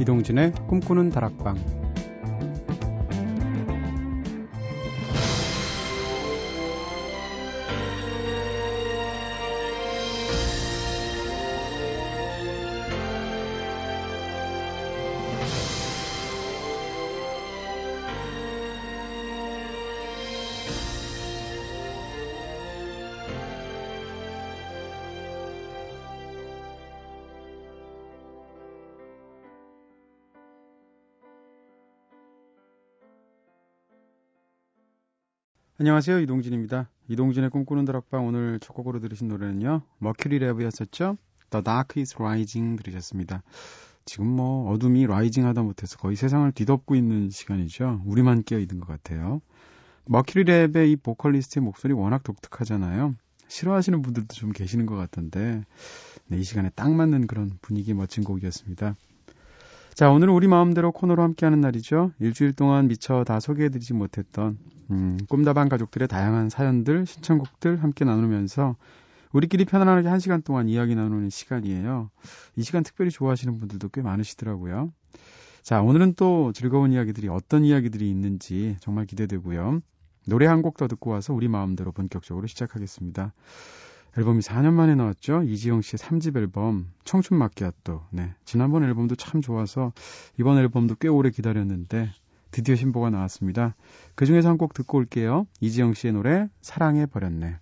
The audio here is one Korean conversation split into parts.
이동진의 꿈꾸는 다락방 안녕하세요. 이동진입니다. 이동진의 꿈꾸는 다락방 오늘 첫 곡으로 들으신 노래는요. 머큐리 레브이었었죠. The Dark is Rising 들으셨습니다. 지금 뭐 어둠이 rising 하다 못해서 거의 세상을 뒤덮고 있는 시간이죠. 우리만 깨어있는 것 같아요. 머큐리 레브의 이 보컬리스트의 목소리 워낙 독특하잖아요. 싫어하시는 분들도 좀 계시는 것 같던데 네, 이 시간에 딱 맞는 그런 분위기 멋진 곡이었습니다. 자, 오늘은 우리 마음대로 코너로 함께하는 날이죠. 일주일 동안 미처 다 소개해드리지 못했던 음, 꿈다방 가족들의 다양한 사연들, 신청곡들 함께 나누면서 우리끼리 편안하게 한 시간 동안 이야기 나누는 시간이에요. 이 시간 특별히 좋아하시는 분들도 꽤 많으시더라고요. 자, 오늘은 또 즐거운 이야기들이 어떤 이야기들이 있는지 정말 기대되고요. 노래 한 곡 더 듣고 와서 우리 마음대로 본격적으로 시작하겠습니다. 앨범이 4년 만에 나왔죠. 이지영 씨의 3집 앨범 청춘 마키아또. 네. 지난번 앨범도 참 좋아서 이번 앨범도 꽤 오래 기다렸는데 드디어 신보가 나왔습니다. 그 중에서 한 곡 듣고 올게요. 이지영 씨의 노래 사랑해 버렸네.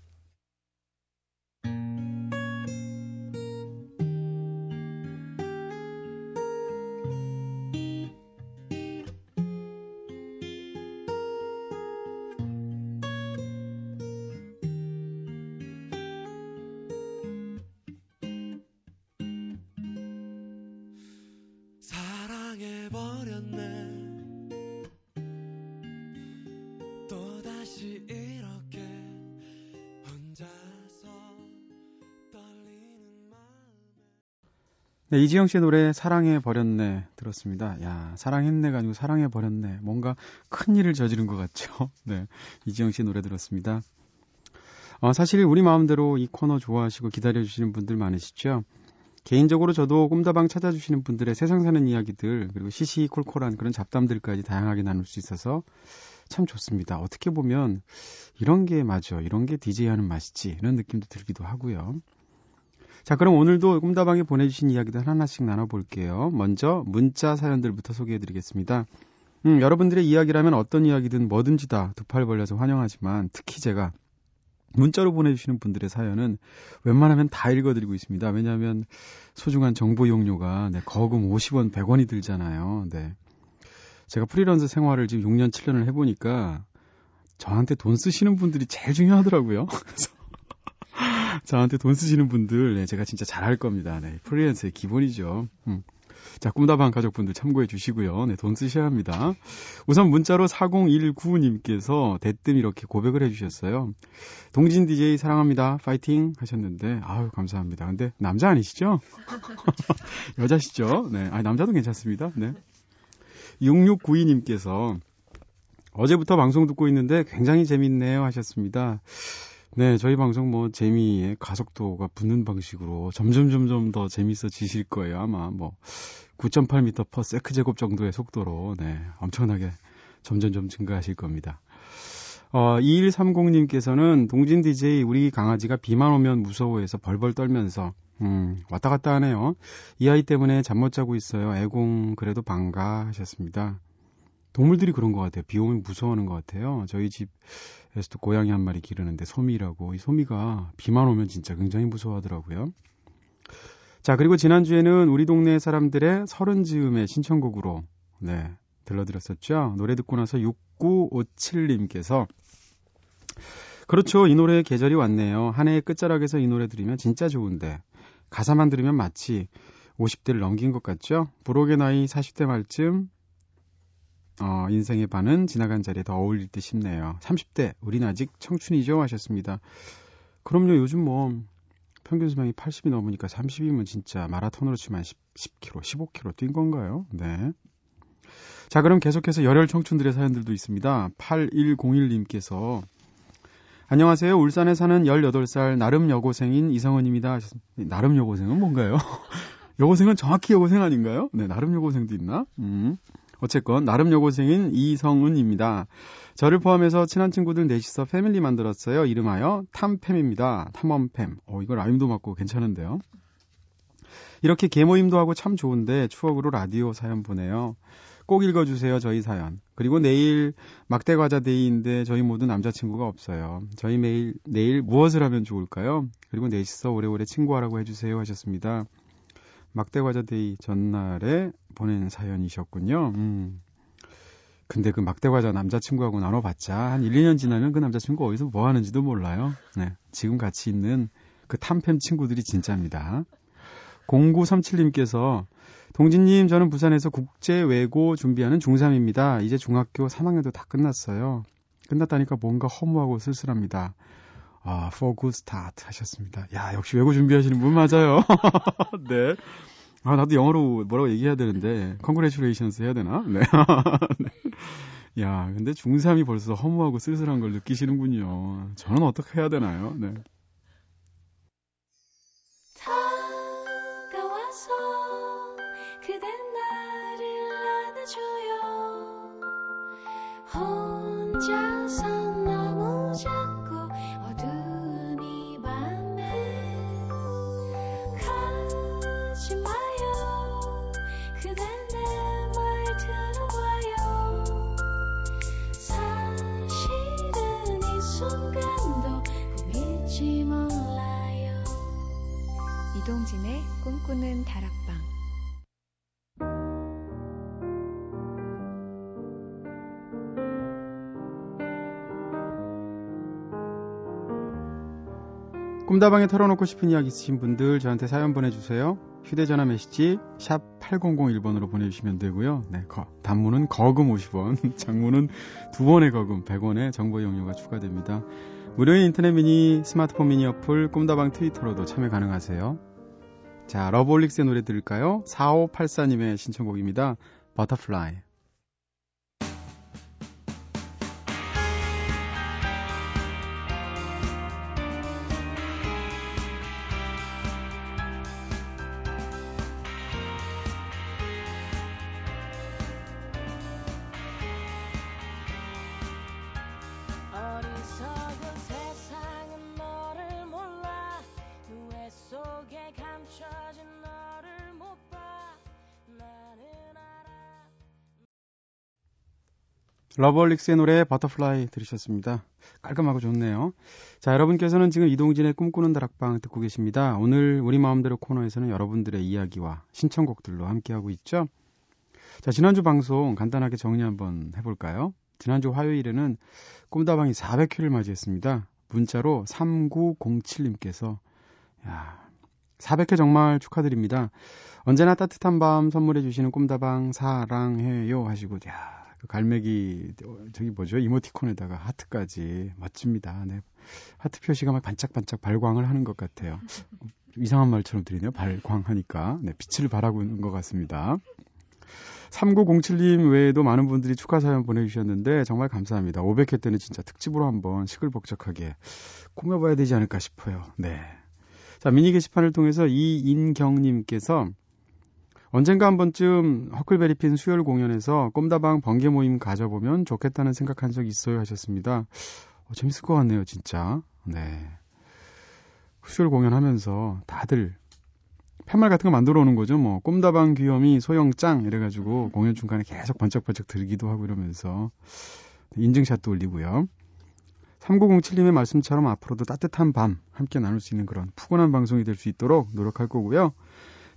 네, 이지영 씨의 노래 사랑해 버렸네 들었습니다. 야, 사랑했네가 아니고 사랑해 버렸네. 뭔가 큰 일을 저지른 것 같죠. 네, 이지영 씨 노래 들었습니다. 어, 사실 우리 마음대로 이 코너 좋아하시고 기다려주시는 분들 많으시죠? 개인적으로 저도 꿈다방 찾아주시는 분들의 세상 사는 이야기들, 그리고 시시콜콜한 그런 잡담들까지 다양하게 나눌 수 있어서 참 좋습니다. 어떻게 보면 이런 게 맞아, 이런 게 DJ 하는 맛이지, 이런 느낌도 들기도 하고요. 자, 그럼 오늘도 꿈다방에 보내주신 이야기들 하나씩 나눠볼게요. 먼저 문자 사연들부터 소개해드리겠습니다. 음, 여러분들의 이야기라면 어떤 이야기든 뭐든지 다 두 팔 벌려서 환영하지만 특히 제가 문자로 보내주시는 분들의 사연은 웬만하면 다 읽어드리고 있습니다. 왜냐하면 소중한 정보 이용료가 네, 거금 50원, 100원이 들잖아요. 네. 제가 프리랜서 생활을 지금 6년, 7년을 해보니까 저한테 돈 쓰시는 분들이 제일 중요하더라고요. 그래서 저한테 돈 쓰시는 분들, 네, 제가 진짜 잘할 겁니다. 네, 프리랜서의 기본이죠. 음. 자, 꿈다방 가족분들 참고해 주시고요. 네, 돈 쓰셔야 합니다. 우선 문자로 4019님께서 대뜸 이렇게 고백을 해 주셨어요. 동진 DJ 사랑합니다. 파이팅 하셨는데, 아유, 감사합니다. 근데 남자 아니시죠? 여자시죠? 네, 아니, 남자도 괜찮습니다. 네. 6692님께서 어제부터 방송 듣고 있는데 굉장히 재밌네요 하셨습니다. 네, 저희 방송 뭐 재미의 가속도가 붙는 방식으로 점점 점점 더 재밌어지실 거예요. 아마 뭐 9.8m 퍼 세크 제곱 정도의 속도로 네, 엄청나게 점점점 증가하실 겁니다. 어, 2130님께서는 동진 DJ 우리 강아지가 비만 오면 무서워해서 벌벌 떨면서 음, 왔다 갔다 하네요. 이 아이 때문에 잠 못 자고 있어요. 애공 그래도 반가 하셨습니다. 동물들이 그런 것 같아요. 비 오면 무서워하는 것 같아요. 저희 집에서도 고양이 한 마리 기르는데 소미라고 이 소미가 비만 오면 진짜 굉장히 무서워하더라고요. 자 그리고 지난주에는 우리 동네 사람들의 서른 즈음의 신청곡으로 네 들려드렸었죠. 노래 듣고 나서 6957님께서 그렇죠. 이 노래의 계절이 왔네요. 한 해의 끝자락에서 이 노래 들으면 진짜 좋은데 가사만 들으면 마치 50대를 넘긴 것 같죠? 부록의 나이 40대 말쯤 어, 인생의 반은 지나간 자리에 더 어울릴 듯 싶네요. 30대, 우린 아직 청춘이죠? 하셨습니다. 그럼요, 요즘 뭐, 평균 수명이 80이 넘으니까 30이면 진짜 마라톤으로 치면 10, 10km, 15km 뛴 건가요? 네. 자, 그럼 계속해서 열혈 청춘들의 사연들도 있습니다. 8101님께서 안녕하세요. 울산에 사는 18살 나름 여고생인 이성은입니다. 나름 여고생은 뭔가요? 여고생은 정확히 여고생 아닌가요? 네, 나름 여고생도 있나? 음. 어쨌건 나름 여고생인 이성은입니다. 저를 포함해서 친한 친구들 넷이서 family 만들었어요. 이름하여 탐팸입니다. 탐험팸. 어, 이거 rhyme도 맞고 괜찮은데요. 이렇게 계모임도 하고 참 좋은데 추억으로 라디오 사연 보내요. 꼭 읽어주세요, 저희 사연. 그리고 내일 막대과자 day인데 저희 모두 남자친구가 없어요. 저희 매일, 내일 무엇을 하면 좋을까요? 그리고 넷이서 오래오래 친구하라고 해주세요 하셨습니다. 막대과자 day 전날에 보낸 사연이셨군요. 음. 근데 그 막대과자 남자친구하고 나눠봤자 한 1, 2년 지나면 그 남자친구 어디서 뭐 하는지도 몰라요. 네. 지금 같이 있는 그 탐팸 친구들이 진짜입니다. 0937님께서 동진님 저는 부산에서 국제 외고 준비하는 중3입니다. 이제 중학교 3학년도 다 끝났어요. 끝났다니까 뭔가 허무하고 쓸쓸합니다. 아, for good start 하셨습니다. 야, 역시 외고 준비하시는 분 맞아요. 네. 아, 나도 영어로 뭐라고 얘기해야 되는데, congratulations 해야 되나? 네. 네. 야, 근데 중3이 벌써 허무하고 쓸쓸한 걸 느끼시는군요. 저는 어떻게 해야 되나요? 네. 이동진의 꿈꾸는 다락방 꿈다방에 털어놓고 싶은 이야기 있으신 분들 저한테 사연 보내주세요. 휴대전화 메시지 샵 8001번으로 보내주시면 되고요. 네, 거, 단문은 거금 50원, 장문은 두 번의 거금 100원의 정보 이용료가 추가됩니다. 무료인 인터넷 미니, 스마트폰 미니 어플, 꿈다방 트위터로도 참여 가능하세요. 자, 러브홀릭스의 노래 들을까요? 4584님의 신청곡입니다. Butterfly. 러브홀릭스의 노래 Butterfly 들으셨습니다. 깔끔하고 좋네요. 자, 여러분께서는 지금 이동진의 꿈꾸는 다락방 듣고 계십니다. 오늘 우리 마음대로 코너에서는 여러분들의 이야기와 신청곡들로 함께하고 있죠. 자, 지난주 방송 간단하게 정리 한번 해볼까요? 지난주 화요일에는 꿈다방이 400회를 맞이했습니다. 문자로 3907님께서 야, 400회 정말 축하드립니다. 언제나 따뜻한 밤 선물해 주시는 꿈다방 사랑해요 하시고 야, 그 갈매기 저기 뭐죠 이모티콘에다가 하트까지 멋집니다. 네. 하트 표시가 막 반짝반짝 발광을 하는 것 같아요. 이상한 말처럼 들리네요. 발광하니까 네, 빛을 발하고 있는 것 같습니다. 3907님 외에도 많은 분들이 축하 사연 보내주셨는데 정말 감사합니다. 500회 때는 진짜 특집으로 한번 시끌벅적하게 꾸며봐야 되지 않을까 싶어요. 네. 자, 미니 게시판을 통해서 이인경님께서 언젠가 한 번쯤 허클베리 핀 수요일 공연에서 꼼다방 번개 모임 가져보면 좋겠다는 생각한 적 있어요 하셨습니다. 어, 재밌을 것 같네요, 진짜. 네. 수요일 공연하면서 다들 팻말 같은 거 만들어 오는 거죠. 뭐 꼼다방 귀염이 소영짱 이래가지고 공연 중간에 계속 번쩍번쩍 들기도 하고 이러면서 인증샷도 올리고요. 3907님의 말씀처럼 앞으로도 따뜻한 밤 함께 나눌 수 있는 그런 푸근한 방송이 될 수 있도록 노력할 거고요.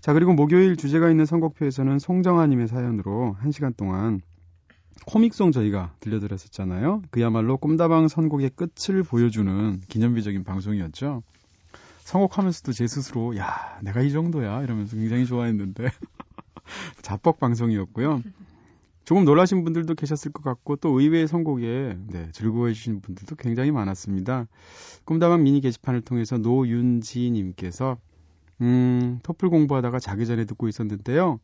자, 그리고 목요일 주제가 있는 선곡표에서는 송정아님의 사연으로 1시간 동안 코믹송 저희가 들려드렸었잖아요. 그야말로 꿈다방 선곡의 끝을 보여주는 기념비적인 방송이었죠. 선곡하면서도 제 스스로, 야, 내가 이 정도야. 이러면서 굉장히 좋아했는데. 자뻑 방송이었고요. 조금 놀라신 분들도 계셨을 것 같고, 또 의외의 선곡에 네, 즐거워해 주신 분들도 굉장히 많았습니다. 꿈다방 미니 게시판을 통해서 노윤지님께서 음, 토플 공부하다가 자기 전에 듣고 있었는데요.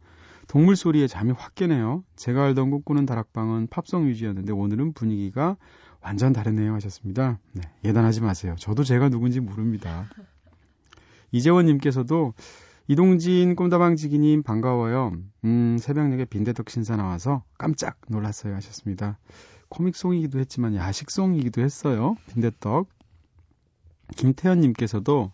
동물 소리에 잠이 확 깨네요. 제가 알던 꿈꾸는 다락방은 팝송 위주였는데 오늘은 분위기가 완전 다르네요 하셨습니다. 네, 예단하지 마세요. 저도 제가 누군지 모릅니다. 이재원님께서도 이동진 꿈다방 지기님 반가워요. 음, 새벽녘에 빈대떡 신사 나와서 깜짝 놀랐어요 하셨습니다. 코믹송이기도 했지만 야식송이기도 했어요. 빈대떡. 김태현님께서도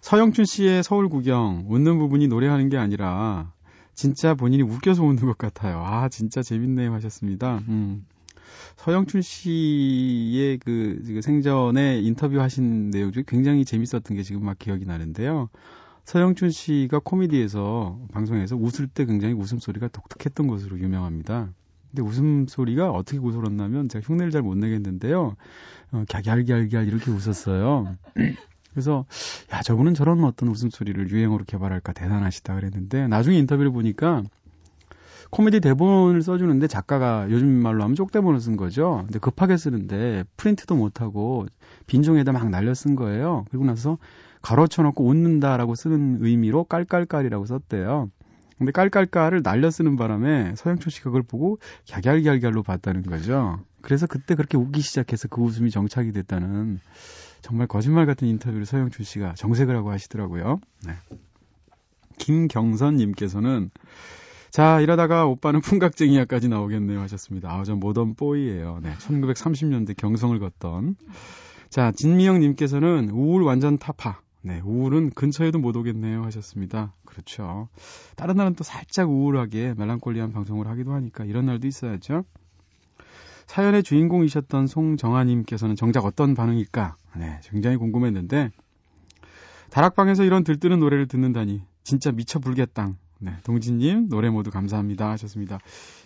서영춘 씨의 서울 구경 웃는 부분이 노래하는 게 아니라 진짜 본인이 웃겨서 웃는 것 같아요. 아 진짜 재밌네요 하셨습니다. 음. 서영춘 씨의 그, 그 생전에 인터뷰하신 내용 중에 굉장히 재밌었던 게 지금 막 기억이 나는데요. 서영춘 씨가 코미디에서 방송에서 웃을 때 굉장히 웃음소리가 독특했던 것으로 유명합니다. 근데 웃음소리가 어떻게 웃었냐면 제가 흉내를 잘 못 내겠는데요. 어, 갸갸갸갸 이렇게 웃었어요. 그래서 야 저분은 저런 어떤 웃음소리를 유행어로 개발할까 대단하시다 그랬는데 나중에 인터뷰를 보니까 코미디 대본을 써주는데 작가가 요즘 말로 하면 쪽대본을 쓴 거죠. 근데 급하게 쓰는데 프린트도 못하고 빈종에다 막 날려 쓴 거예요. 그리고 나서 가로쳐놓고 웃는다라고 쓰는 의미로 깔깔깔이라고 썼대요. 근데 깔깔깔을 날려 쓰는 바람에 서영철 씨가 그걸 보고 갸갸갸갸로 봤다는 거죠. 그래서 그때 그렇게 웃기 시작해서 그 웃음이 정착이 됐다는 정말 거짓말 같은 인터뷰를 서영춘 씨가 정색을 하고 하시더라고요. 네. 김경선 님께서는 자, 이러다가 오빠는 풍각쟁이야까지 나오겠네요 하셨습니다. 아, 저 모던 뽀이예요. 네, 1930년대 경성을 걷던. 자, 진미영 님께서는 우울 완전 타파. 네, 우울은 근처에도 못 오겠네요 하셨습니다. 그렇죠. 다른 날은 또 살짝 우울하게 멜랑콜리한 방송을 하기도 하니까 이런 날도 있어야죠. 사연의 주인공이셨던 송정아님께서는 정작 어떤 반응일까? 네, 굉장히 궁금했는데 다락방에서 이런 들뜨는 노래를 듣는다니 진짜 미쳐 불겠당. 네, 동진님 노래 모두 감사합니다 하셨습니다.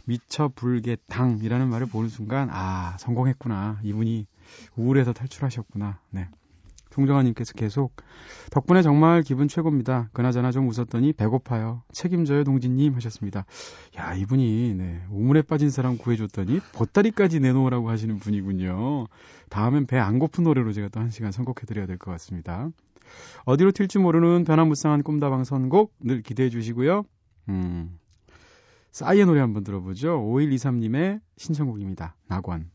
미쳐 불겠당이라는 말을 보는 순간 아 성공했구나 이분이 우울해서 탈출하셨구나. 네. 송정아님께서 계속 덕분에 정말 기분 최고입니다. 그나저나 좀 웃었더니 배고파요. 책임져요 동진님 하셨습니다. 야 이분이 네, 우물에 빠진 사람 구해줬더니 보따리까지 내놓으라고 하시는 분이군요. 다음엔 배 안 고픈 노래로 제가 또 한 시간 선곡해드려야 될 것 같습니다. 어디로 튈지 모르는 변화무쌍한 꿈다방 선곡 늘 기대해 주시고요. 음, 싸이의 노래 한번 들어보죠. 5123님의 신청곡입니다. 낙원.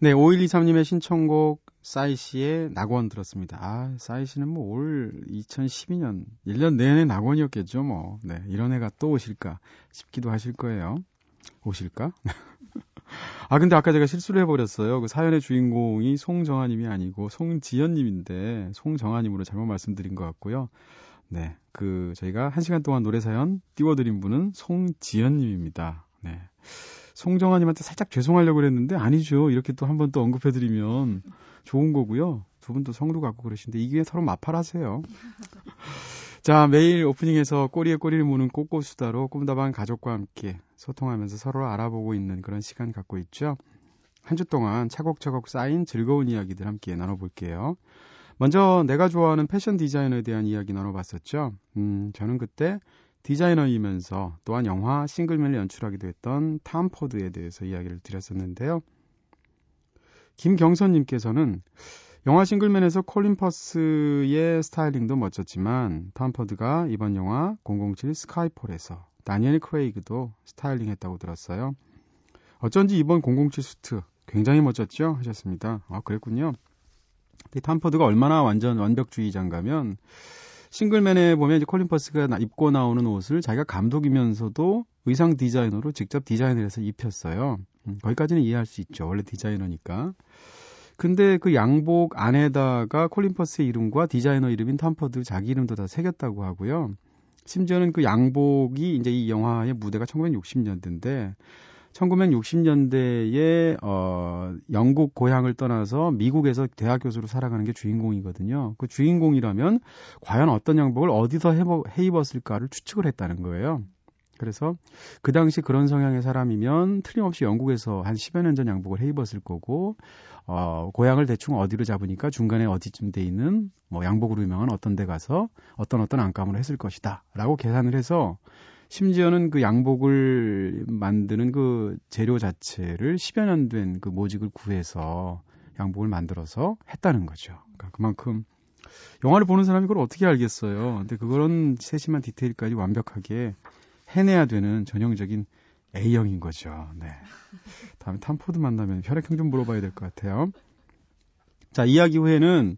네, 5123님의 신청곡 싸이 씨의 낙원 들었습니다. 아, 싸이 씨는 뭐 올 2012년 1년 내내 낙원이었겠죠, 뭐. 네, 이런 애가 또 오실까 싶기도 하실 거예요. 오실까? 아, 근데 아까 제가 실수를 해버렸어요. 그 사연의 주인공이 송정아님이 아니고 송지연님인데 송정아님으로 잘못 말씀드린 것 같고요. 네, 그 저희가 한 시간 동안 노래 사연 띄워드린 분은 송지연님입니다. 네. 송정아님한테 살짝 죄송하려고 그랬는데 아니죠. 이렇게 또 한번 또 언급해드리면 좋은 거고요. 두 분도 성도 갖고 그러시는데 이게 서로 마팔하세요. 자, 매일 오프닝에서 꼬리에 꼬리를 무는 꼬꼬수다로 꿈다방 가족과 함께 소통하면서 서로를 알아보고 있는 그런 시간 갖고 있죠. 한 주 동안 차곡차곡 쌓인 즐거운 이야기들 함께 나눠볼게요. 먼저 내가 좋아하는 패션 디자이너에 대한 이야기 나눠봤었죠. 음, 저는 그때 디자이너이면서 또한 영화 싱글맨을 연출하기도 했던 탐 포드에 대해서 이야기를 드렸었는데요. 김경선님께서는 영화 싱글맨에서 콜린 퍼스의 styling도 멋졌지만 탐 포드가 이번 영화 007 스카이폴에서 다니엘 크레이그도 스타일링 했다고 들었어요. 어쩐지 이번 007 수트 굉장히 멋졌죠? 하셨습니다. 아, 그랬군요. 탐 포드가 얼마나 완전 완벽주의자인가 하면 싱글맨에 보면 이제 콜린 퍼스가 입고 나오는 옷을 자기가 감독이면서도 의상 디자이너로 직접 디자인을 해서 입혔어요. 음, 거기까지는 이해할 수 있죠. 원래 디자이너니까. 근데 그 양복 안에다가 콜린 퍼스의 이름과 디자이너 이름인 탐 포드 자기 이름도 다 새겼다고 하고요. 심지어는 그 양복이 이제 이 영화의 무대가 1960년대인데 1960년대에 어 영국 고향을 떠나서 미국에서 대학 교수로 살아가는 게 주인공이거든요. 그 주인공이라면 과연 어떤 양복을 어디서 해, 해 입었을까를 추측을 했다는 거예요. 그래서 그 당시 그런 성향의 사람이면 틀림없이 영국에서 한 10여 년 전 양복을 해 입었을 거고, 어, 고향을 대충 어디로 잡으니까 중간에 어디쯤 돼 있는 뭐 양복으로 유명한 어떤 데 가서 어떤 어떤 안감으로 했을 것이다. 라고 계산을 해서 심지어는 그 양복을 만드는 그 재료 자체를 10여 년 된 그 모직을 구해서 양복을 만들어서 했다는 거죠. 그러니까 그만큼 영화를 보는 사람이 그걸 어떻게 알겠어요. 근데 그런 세심한 디테일까지 완벽하게 해내야 되는 전형적인 A형인 거죠. 네. 다음에 탐포드 만나면 혈액형 좀 물어봐야 될 것 같아요. 자, 이야기 후에는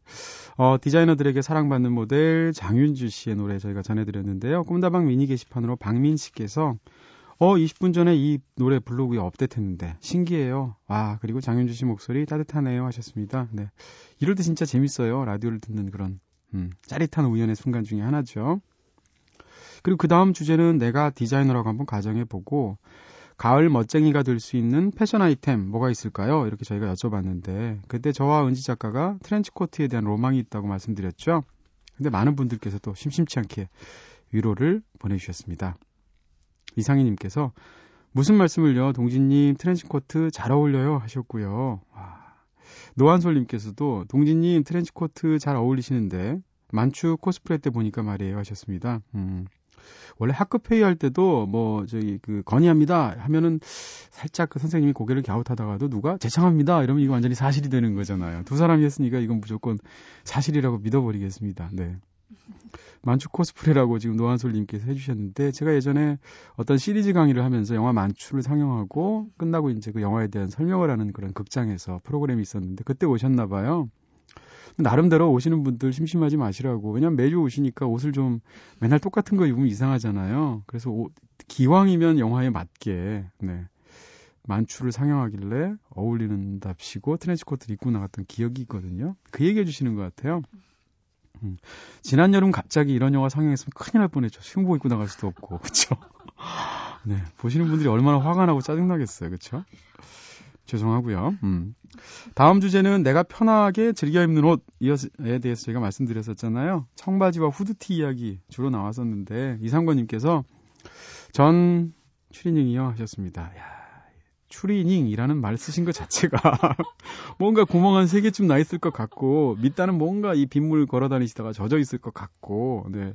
어, 디자이너들에게 사랑받는 모델 장윤주 씨의 노래 저희가 전해드렸는데요. 꿈다방 미니 게시판으로 박민 씨께서 어, 20분 전에 이 노래 블로그에 업데이트했는데 신기해요. 와, 그리고 장윤주 씨 목소리 따뜻하네요 하셨습니다. 네. 이럴 때 진짜 재밌어요. 라디오를 듣는 그런 음, 짜릿한 우연의 순간 중에 하나죠. 그리고 그 다음 주제는 내가 디자이너라고 한번 가정해 보고 가을 멋쟁이가 될 수 있는 패션 아이템 뭐가 있을까요? 이렇게 저희가 여쭤봤는데 그때 저와 은지 작가가 트렌치 코트에 대한 로망이 있다고 말씀드렸죠. 근데 많은 분들께서 또 심심치 않게 위로를 보내주셨습니다. 이상희님께서 무슨 말씀을요, 동진님 트렌치 코트 잘 어울려요 하셨고요. 와. 노한솔님께서도 동진님 트렌치 코트 잘 어울리시는데 만추 코스프레 때 보니까 말이에요 하셨습니다. 음. 원래 학급 회의할 때도 뭐 저기 그 건의합니다 하면은 살짝 그 선생님이 고개를 갸웃하다가도 누가 재청합니다 이러면 이거 완전히 사실이 되는 거잖아요. 두 사람이 했으니까 이건 무조건 사실이라고 믿어버리겠습니다. 네. 만추 코스프레라고 지금 노한솔님께서 해주셨는데 제가 예전에 어떤 시리즈 강의를 하면서 영화 만추를 상영하고 끝나고 이제 그 영화에 대한 설명을 하는 그런 극장에서 프로그램이 있었는데 그때 오셨나 봐요. 나름대로 오시는 분들 심심하지 마시라고. 왜냐면 매주 오시니까 옷을 좀 맨날 똑같은 거 입으면 이상하잖아요. 그래서 옷, 기왕이면 영화에 맞게, 네. 만추를 상영하길래 어울리는답시고 트렌치코트를 입고 나갔던 기억이 있거든요. 그 얘기 해 주시는 것 같아요. 음. 지난 여름 갑자기 이런 영화 상영했으면 큰일 날 뻔했죠. 수영복 입고 나갈 수도 없고, 그쵸? 네. 보시는 분들이 얼마나 화가 나고 짜증 나겠어요. 그쵸? 죄송하고요. 음. 다음 주제는 내가 편하게 즐겨 입는 옷에 대해서 제가 말씀드렸었잖아요. 청바지와 후드티 이야기 주로 나왔었는데 이상권님께서 전 추리닝이요 하셨습니다. 야, 추리닝이라는 말 쓰신 것 자체가 뭔가 구멍 한 세 개쯤 나 있을 것 같고 밑단은 뭔가 이 빗물 걸어 다니시다가 젖어 있을 것 같고 네.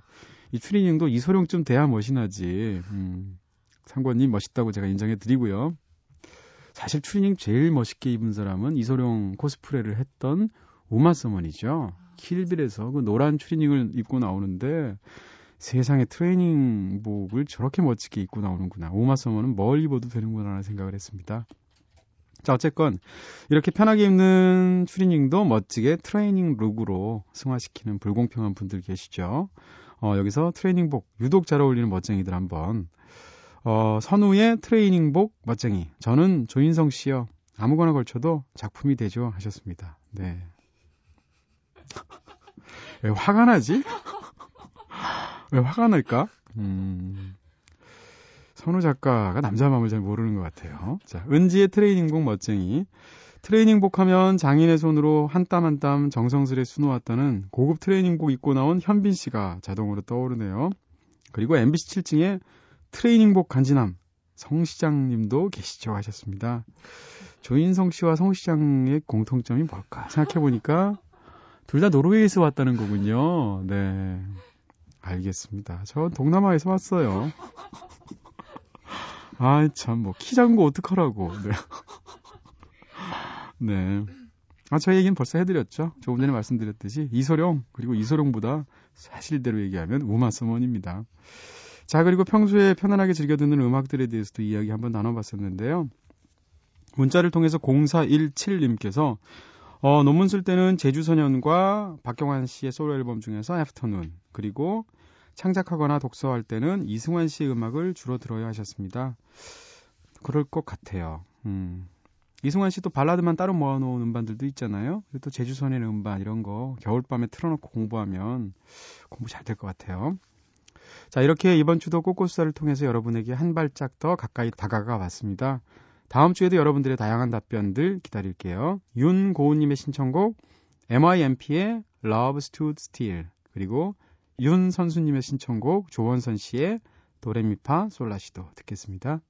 이 추리닝도 이소룡쯤 돼야 멋이나지. 음. 상권님 멋있다고 제가 인정해 드리고요. 사실 추리닝 제일 멋있게 입은 사람은 이소룡 코스프레를 했던 우마 서먼이죠. 킬빌에서 그 노란 추리닝을 입고 나오는데 세상에 트레이닝복을 저렇게 멋지게 입고 나오는구나. 우마 서먼은 뭘 입어도 되는구나 라는 생각을 했습니다. 자, 어쨌건 이렇게 편하게 입는 추리닝도 멋지게 트레이닝 룩으로 승화시키는 불공평한 분들 계시죠. 어, 여기서 트레이닝복 유독 잘 어울리는 멋쟁이들 한번 어, 선우의 트레이닝복 멋쟁이. 저는 조인성 씨요. 아무거나 걸쳐도 작품이 되죠. 하셨습니다. 네. 왜 화가 나지? 왜 화가 날까? 음. 선우 작가가 남자 마음을 잘 모르는 것 같아요. 자, 은지의 트레이닝복 멋쟁이. 트레이닝복 하면 장인의 손으로 한 땀 한 땀 정성스레 수놓았다는 고급 트레이닝복 입고 나온 현빈 씨가 자동으로 떠오르네요. 그리고 MBC 7층에 트레이닝복 간지남 성 시장님도 계시죠 하셨습니다. 조인성 씨와 성 시장의 공통점이 뭘까 생각해 보니까 둘 다 노르웨이에서 왔다는 거군요. 네. 알겠습니다. 저 동남아에서 왔어요. 아, 참, 뭐, 키 작은 거 어떡하라고. 네. 네. 아, 저 얘기는 벌써 해드렸죠. 조금 전에 말씀드렸듯이, 이소룡, 그리고 이소룡보다 사실대로 얘기하면 우마 서먼입니다. 자, 그리고 평소에 편안하게 즐겨 듣는 음악들에 대해서도 이야기 한번 나눠봤었는데요. 문자를 통해서 0417님께서 어, 논문 쓸 때는 제주소년과 박경환 씨의 솔로 앨범 중에서 애프터눈 그리고 창작하거나 독서할 때는 이승환 씨의 음악을 주로 들어야 하셨습니다. 그럴 것 같아요. 음. 이승환 씨도 발라드만 따로 모아놓은 음반들도 있잖아요. 그리고 또 제주소년 음반 이런 거 겨울밤에 틀어놓고 공부하면 공부 잘 될 것 같아요. 자, 이렇게 이번 주도 꽃꽃수사를 통해서 여러분에게 한 발짝 더 가까이 다가가 왔습니다. 다음 주에도 여러분들의 다양한 답변들 기다릴게요. 윤고은님의 신청곡 MIMP의 Love Stood Still 그리고 윤 선수님의 신청곡 조원선 씨의 도레미파 솔라시도 듣겠습니다.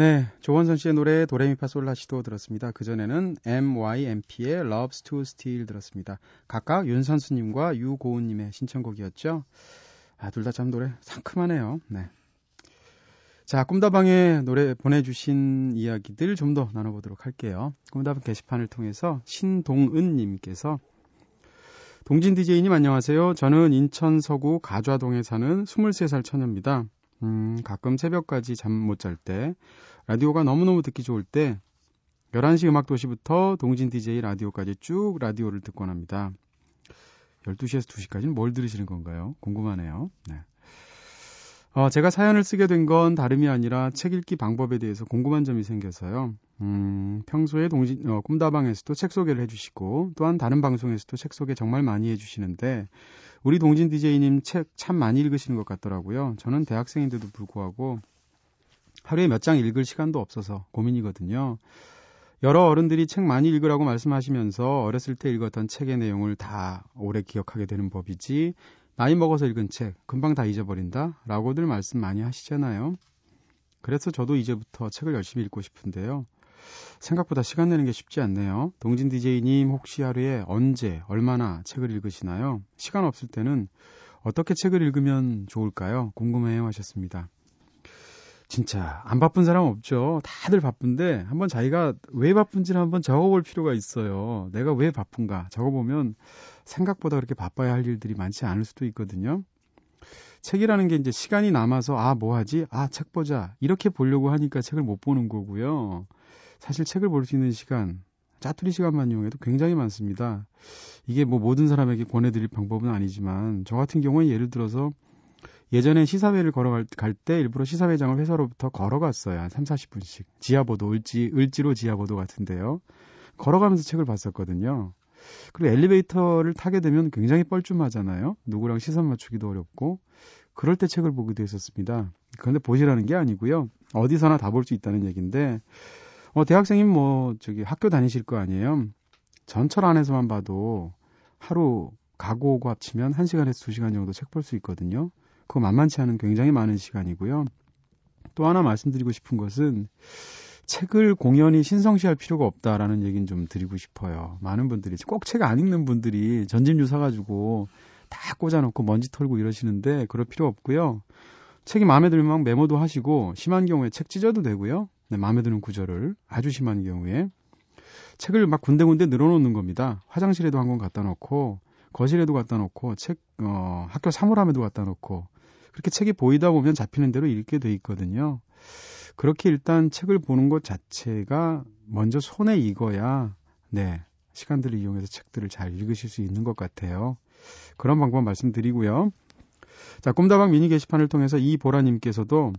네, 조원선 씨의 노래 도레미파솔라시도 들었습니다. 그 전에는 MYMP의 Loves to Steal 들었습니다. 각각 윤선수님과 유고은님의 신청곡이었죠. 아, 둘 다 참 노래 상큼하네요. 네. 자, 꿈다방에 노래 보내주신 이야기들 좀 더 나눠보도록 할게요. 꿈다방 게시판을 통해서 신동은님께서 동진 DJ님 안녕하세요. 저는 인천 서구 가좌동에 사는 23살 처녀입니다. 음, 가끔 새벽까지 잠 못 잘 때, 라디오가 너무너무 듣기 좋을 때, 11시 음악 도시부터 동진 DJ 라디오까지 쭉 라디오를 듣곤 합니다. 12시에서 2시까지는 뭘 들으시는 건가요? 궁금하네요. 네. 어, 제가 사연을 쓰게 된 건 다름이 아니라 책 읽기 방법에 대해서 궁금한 점이 생겨서요. 음, 평소에 동진, 어, 꿈다방에서도 책 소개를 해주시고, 또한 다른 방송에서도 책 소개 정말 많이 해주시는데, 우리 동진 DJ님 책 참 많이 읽으시는 것 같더라고요. 저는 대학생인데도 불구하고 하루에 몇 장 읽을 시간도 없어서 고민이거든요. 여러 어른들이 책 많이 읽으라고 말씀하시면서 어렸을 때 읽었던 책의 내용을 다 오래 기억하게 되는 법이지 나이 먹어서 읽은 책 금방 다 잊어버린다 라고들 말씀 많이 하시잖아요. 그래서 저도 이제부터 책을 열심히 읽고 싶은데요. 생각보다 시간 내는 게 쉽지 않네요. 동진 DJ님 혹시 하루에 언제, 얼마나 책을 읽으시나요? 시간 없을 때는 어떻게 책을 읽으면 좋을까요? 궁금해요 하셨습니다. 진짜 안 바쁜 사람 없죠. 다들 바쁜데 한번 자기가 왜 바쁜지를 한번 적어볼 필요가 있어요. 내가 왜 바쁜가 적어보면 생각보다 그렇게 바빠야 할 일들이 많지 않을 수도 있거든요. 책이라는 게 이제 시간이 남아서 아 뭐 하지? 아 책 보자 이렇게 보려고 하니까 책을 못 보는 거고요. 사실 책을 볼 수 있는 시간, 짜투리 시간만 이용해도 굉장히 많습니다. 이게 뭐 모든 사람에게 권해드릴 방법은 아니지만 저 같은 경우는 예를 들어서 예전에 시사회를 걸어갈 때 일부러 시사회장을 회사로부터 걸어갔어요. 한 3, 40분씩. 지하보도, 을지, 을지로 지하보도 같은데요. 걸어가면서 책을 봤었거든요. 그리고 엘리베이터를 타게 되면 굉장히 뻘쭘하잖아요. 누구랑 시선 맞추기도 어렵고. 그럴 때 책을 보기도 했었습니다. 그런데 보시라는 게 아니고요. 어디서나 다 볼 수 있다는 얘기인데 어, 대학생님 뭐, 저기 학교 다니실 거 아니에요? 전철 안에서만 봐도 하루 가고 오고 합치면 1시간에서 2시간 정도 책 볼 수 있거든요. 그거 만만치 않은 굉장히 많은 시간이고요. 또 하나 말씀드리고 싶은 것은 책을 공연히 신성시할 필요가 없다라는 얘기는 좀 드리고 싶어요. 많은 분들이 꼭 책 안 읽는 분들이 전집류 사가지고 다 꽂아놓고 먼지 털고 이러시는데 그럴 필요 없고요. 책이 마음에 들면 메모도 하시고 심한 경우에 책 찢어도 되고요. 네, 마음에 드는 구절을 아주 심한 경우에 책을 막 군데군데 늘어놓는 겁니다. 화장실에도 한 권 갖다 놓고 거실에도 갖다 놓고 책 어, 학교 사물함에도 갖다 놓고 그렇게 책이 보이다 보면 잡히는 대로 읽게 돼 있거든요. 그렇게 일단 책을 보는 것 자체가 먼저 손에 익어야 네 시간들을 이용해서 책들을 잘 읽으실 수 있는 것 같아요. 그런 방법 말씀드리고요. 자, 꿈다방 미니 게시판을 통해서 이보라님께서도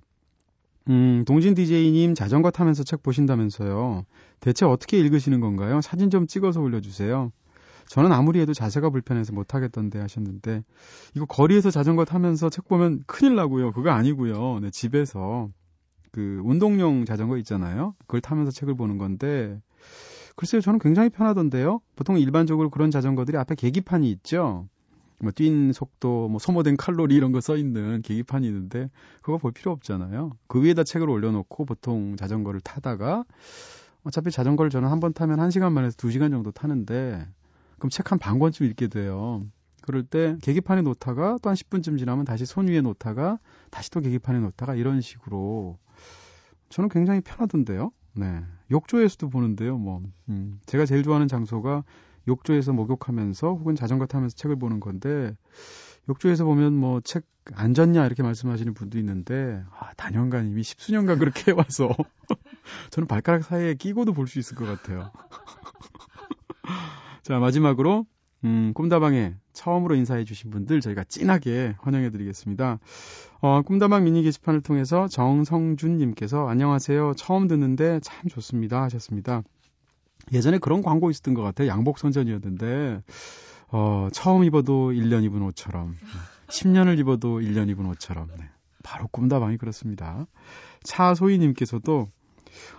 음, 동진 DJ님 자전거 타면서 책 보신다면서요. 대체 어떻게 읽으시는 건가요? 사진 좀 찍어서 올려주세요. 저는 아무리 해도 자세가 불편해서 못하겠던데 하셨는데, 이거 거리에서 자전거 타면서 책 보면 큰일 나고요. 그거 아니고요. 네, 집에서 그 운동용 자전거 있잖아요. 그걸 타면서 책을 보는 건데, 글쎄요, 저는 굉장히 편하던데요. 보통 일반적으로 그런 자전거들이 앞에 계기판이 있죠. 뭐 뛴 속도, 뭐 소모된 칼로리 이런 거 써 있는 계기판이 있는데 그거 볼 필요 없잖아요. 그 위에다 책을 올려놓고 보통 자전거를 타다가 어차피 자전거를 저는 한 번 타면 1시간 만에서 2시간 정도 타는데 그럼 책 한 반 권쯤 읽게 돼요. 그럴 때 계기판에 놓다가 또 한 10분쯤 지나면 다시 손 위에 놓다가 다시 또 계기판에 놓다가 이런 식으로 저는 굉장히 편하던데요. 네. 욕조에서도 보는데요. 뭐 음, 제가 제일 좋아하는 장소가 욕조에서 목욕하면서 혹은 자전거 타면서 책을 보는 건데 욕조에서 보면 뭐 책 안 졌냐 이렇게 말씀하시는 분도 있는데 아, 단연간 이미 십수년간 그렇게 해와서 저는 발가락 사이에 끼고도 볼 수 있을 것 같아요. 자 마지막으로 음, 꿈다방에 처음으로 인사해 주신 분들 저희가 찐하게 환영해 드리겠습니다. 어, 꿈다방 미니 게시판을 통해서 정성준 님께서 안녕하세요. 처음 듣는데 참 좋습니다 하셨습니다. 예전에 그런 광고 있었던 것 같아요. 양복 선전이었는데 어, 처음 입어도 1년 입은 옷처럼 10년을 입어도 1년 입은 옷처럼 네. 바로 꿈다방이 그렇습니다. 차소희 님께서도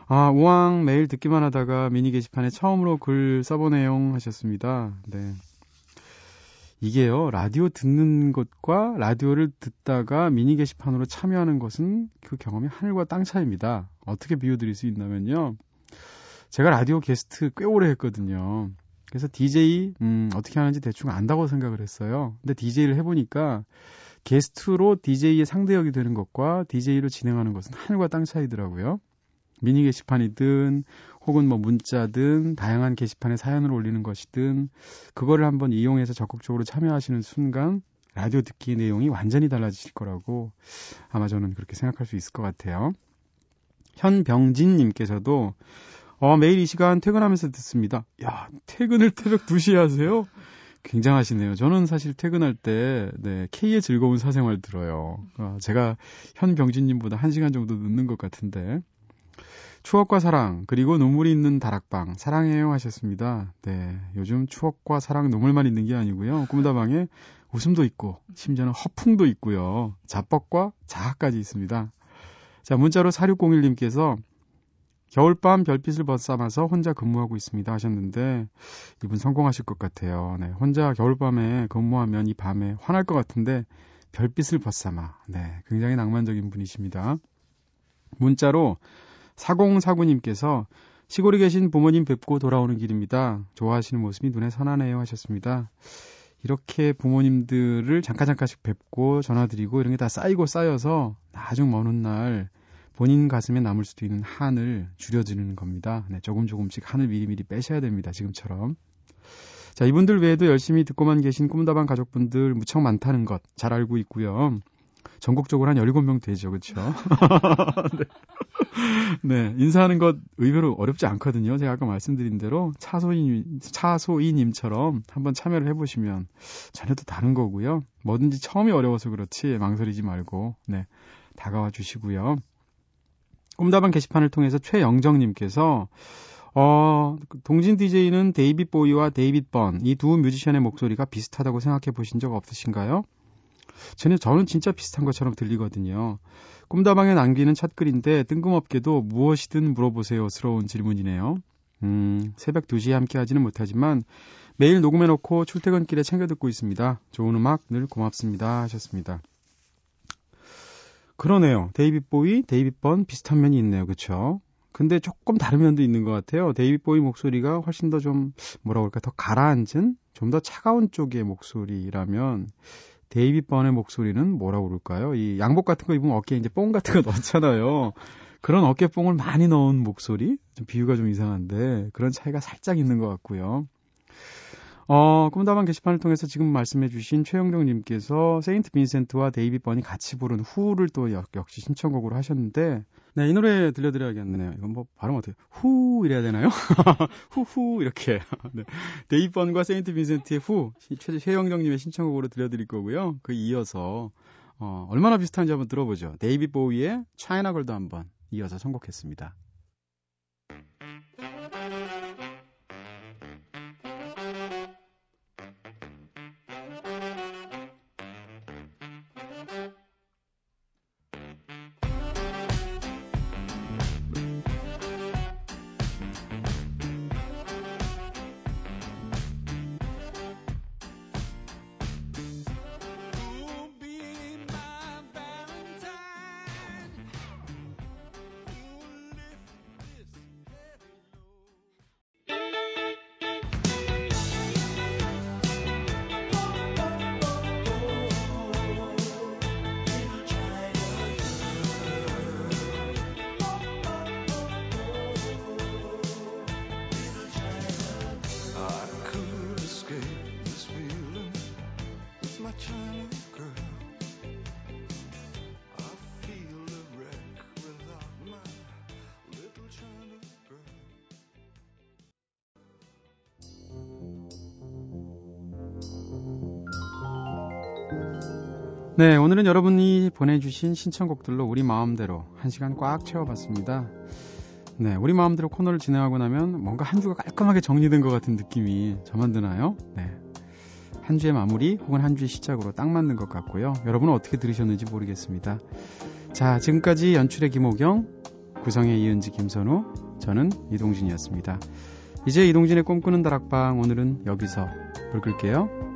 아, 우왕 매일 듣기만 하다가 미니 게시판에 처음으로 글 써보네요 하셨습니다. 네. 이게요, 라디오 듣는 것과 라디오를 듣다가 미니 게시판으로 참여하는 것은 그 경험이 하늘과 땅 차이입니다. 어떻게 비유드릴 수 있냐면요. 제가 라디오 게스트 꽤 오래 했거든요. 그래서 DJ 음, 어떻게 하는지 대충 안다고 생각을 했어요. 근데 DJ를 해보니까 게스트로 DJ의 상대역이 되는 것과 DJ로 진행하는 것은 하늘과 땅 차이더라고요. 미니 게시판이든 혹은 뭐 문자든 다양한 게시판에 사연을 올리는 것이든 그거를 한번 이용해서 적극적으로 참여하시는 순간 라디오 듣기 내용이 완전히 달라지실 거라고 아마 저는 그렇게 생각할 수 있을 것 같아요. 현병진님께서도 어, 매일 이 시간 퇴근하면서 듣습니다. 야, 퇴근을 새벽 2시에 하세요? 굉장하시네요. 저는 사실 퇴근할 때, 네, K의 즐거운 사생활 들어요. 어, 제가 현병진님보다 1시간 정도 늦는 것 같은데. 추억과 사랑, 그리고 눈물이 있는 다락방, 사랑해요 하셨습니다. 네, 요즘 추억과 사랑, 눈물만 있는 게 아니고요. 꿈다방에 웃음도 있고, 심지어는 허풍도 있고요. 자뻑과 자학까지 있습니다. 자, 문자로 4601님께서 겨울밤 별빛을 벗삼아서 혼자 근무하고 있습니다 하셨는데 이분 성공하실 것 같아요. 네, 혼자 겨울밤에 근무하면 이 밤에 화날 것 같은데 별빛을 벗삼아. 네, 굉장히 낭만적인 분이십니다. 문자로 4049님께서 시골에 계신 부모님 뵙고 돌아오는 길입니다. 좋아하시는 모습이 눈에 선하네요 하셨습니다. 이렇게 부모님들을 잠깐 잠깐씩 뵙고 전화드리고 이런 게 다 쌓이고 쌓여서 나중 먼 훗날 본인 가슴에 남을 수도 있는 한을 줄여드리는 겁니다. 네, 조금 조금씩 한을 미리미리 빼셔야 됩니다. 지금처럼. 자, 이분들 외에도 열심히 듣고만 계신 꿈다방 가족분들 무척 많다는 것 잘 알고 있고요. 전국적으로 한 17명 되죠. 그렇죠? 네. 네. 인사하는 것 의외로 어렵지 않거든요. 제가 아까 말씀드린 대로 차소희 차소희 님처럼 한번 참여를 해 보시면 전혀 또 다른 거고요. 뭐든지 처음이 어려워서 그렇지 망설이지 말고 네 다가와 주시고요. 꿈다방 게시판을 통해서 최영정 님께서 어, 동진 DJ는 데이빗 보위와 데이빗 번, 이 두 뮤지션의 목소리가 비슷하다고 생각해 보신 적 없으신가요? 저는, 저는 진짜 비슷한 것처럼 들리거든요. 꿈다방에 남기는 첫 글인데 뜬금없게도 무엇이든 물어보세요스러운 질문이네요. 음, 새벽 2시에 함께 하지는 못하지만 매일 녹음해놓고 출퇴근길에 챙겨 듣고 있습니다. 좋은 음악 늘 고맙습니다. 하셨습니다. 그러네요. 데이빗 보위, 데이빗 번 비슷한 면이 있네요. 그쵸? 근데 조금 다른 면도 있는 것 같아요. 데이빗 보위 목소리가 훨씬 더 좀, 뭐라고 할까, 더 가라앉은? 좀 더 차가운 쪽의 목소리라면, 데이빗 번의 목소리는 뭐라고 그럴까요? 이 양복 같은 거 입으면 어깨에 이제 뽕 같은 거 넣잖아요. 그런 어깨뽕을 많이 넣은 목소리? 좀 비유가 좀 이상한데, 그런 차이가 살짝 있는 것 같고요. 어, 꿈다방 게시판을 통해서 지금 말씀해주신 최영정님께서 세인트 빈센트와 데이빗 번이 같이 부른 Who를 또 역, 역시 신청곡으로 하셨는데, 네, 이 노래 들려드려야겠네요. 이건 뭐 발음 어떻게, Who, 이래야 되나요? Who Who, 이렇게. 네. 데이빗 번과 세인트 빈센트의 Who, 최, 최영정님의 신청곡으로 들려드릴 거고요. 그 이어서, 어, 얼마나 비슷한지 한번 들어보죠. 데이빗 보이의 차이나 걸도 한번 이어서 선곡했습니다. 네, 오늘은 여러분이 보내주신 신청곡들로 우리 마음대로 한 시간 꽉 채워봤습니다. 네, 우리 마음대로 코너를 진행하고 나면 뭔가 한 주가 깔끔하게 정리된 것 같은 느낌이 저만 드나요? 네. 한 주의 마무리 혹은 한 주의 시작으로 딱 맞는 것 같고요. 여러분은 어떻게 들으셨는지 모르겠습니다. 자, 지금까지 연출의 김호경, 구성의 이은지 김선우, 저는 이동진이었습니다. 이제 이동진의 꿈꾸는 다락방 오늘은 여기서 불 끌게요.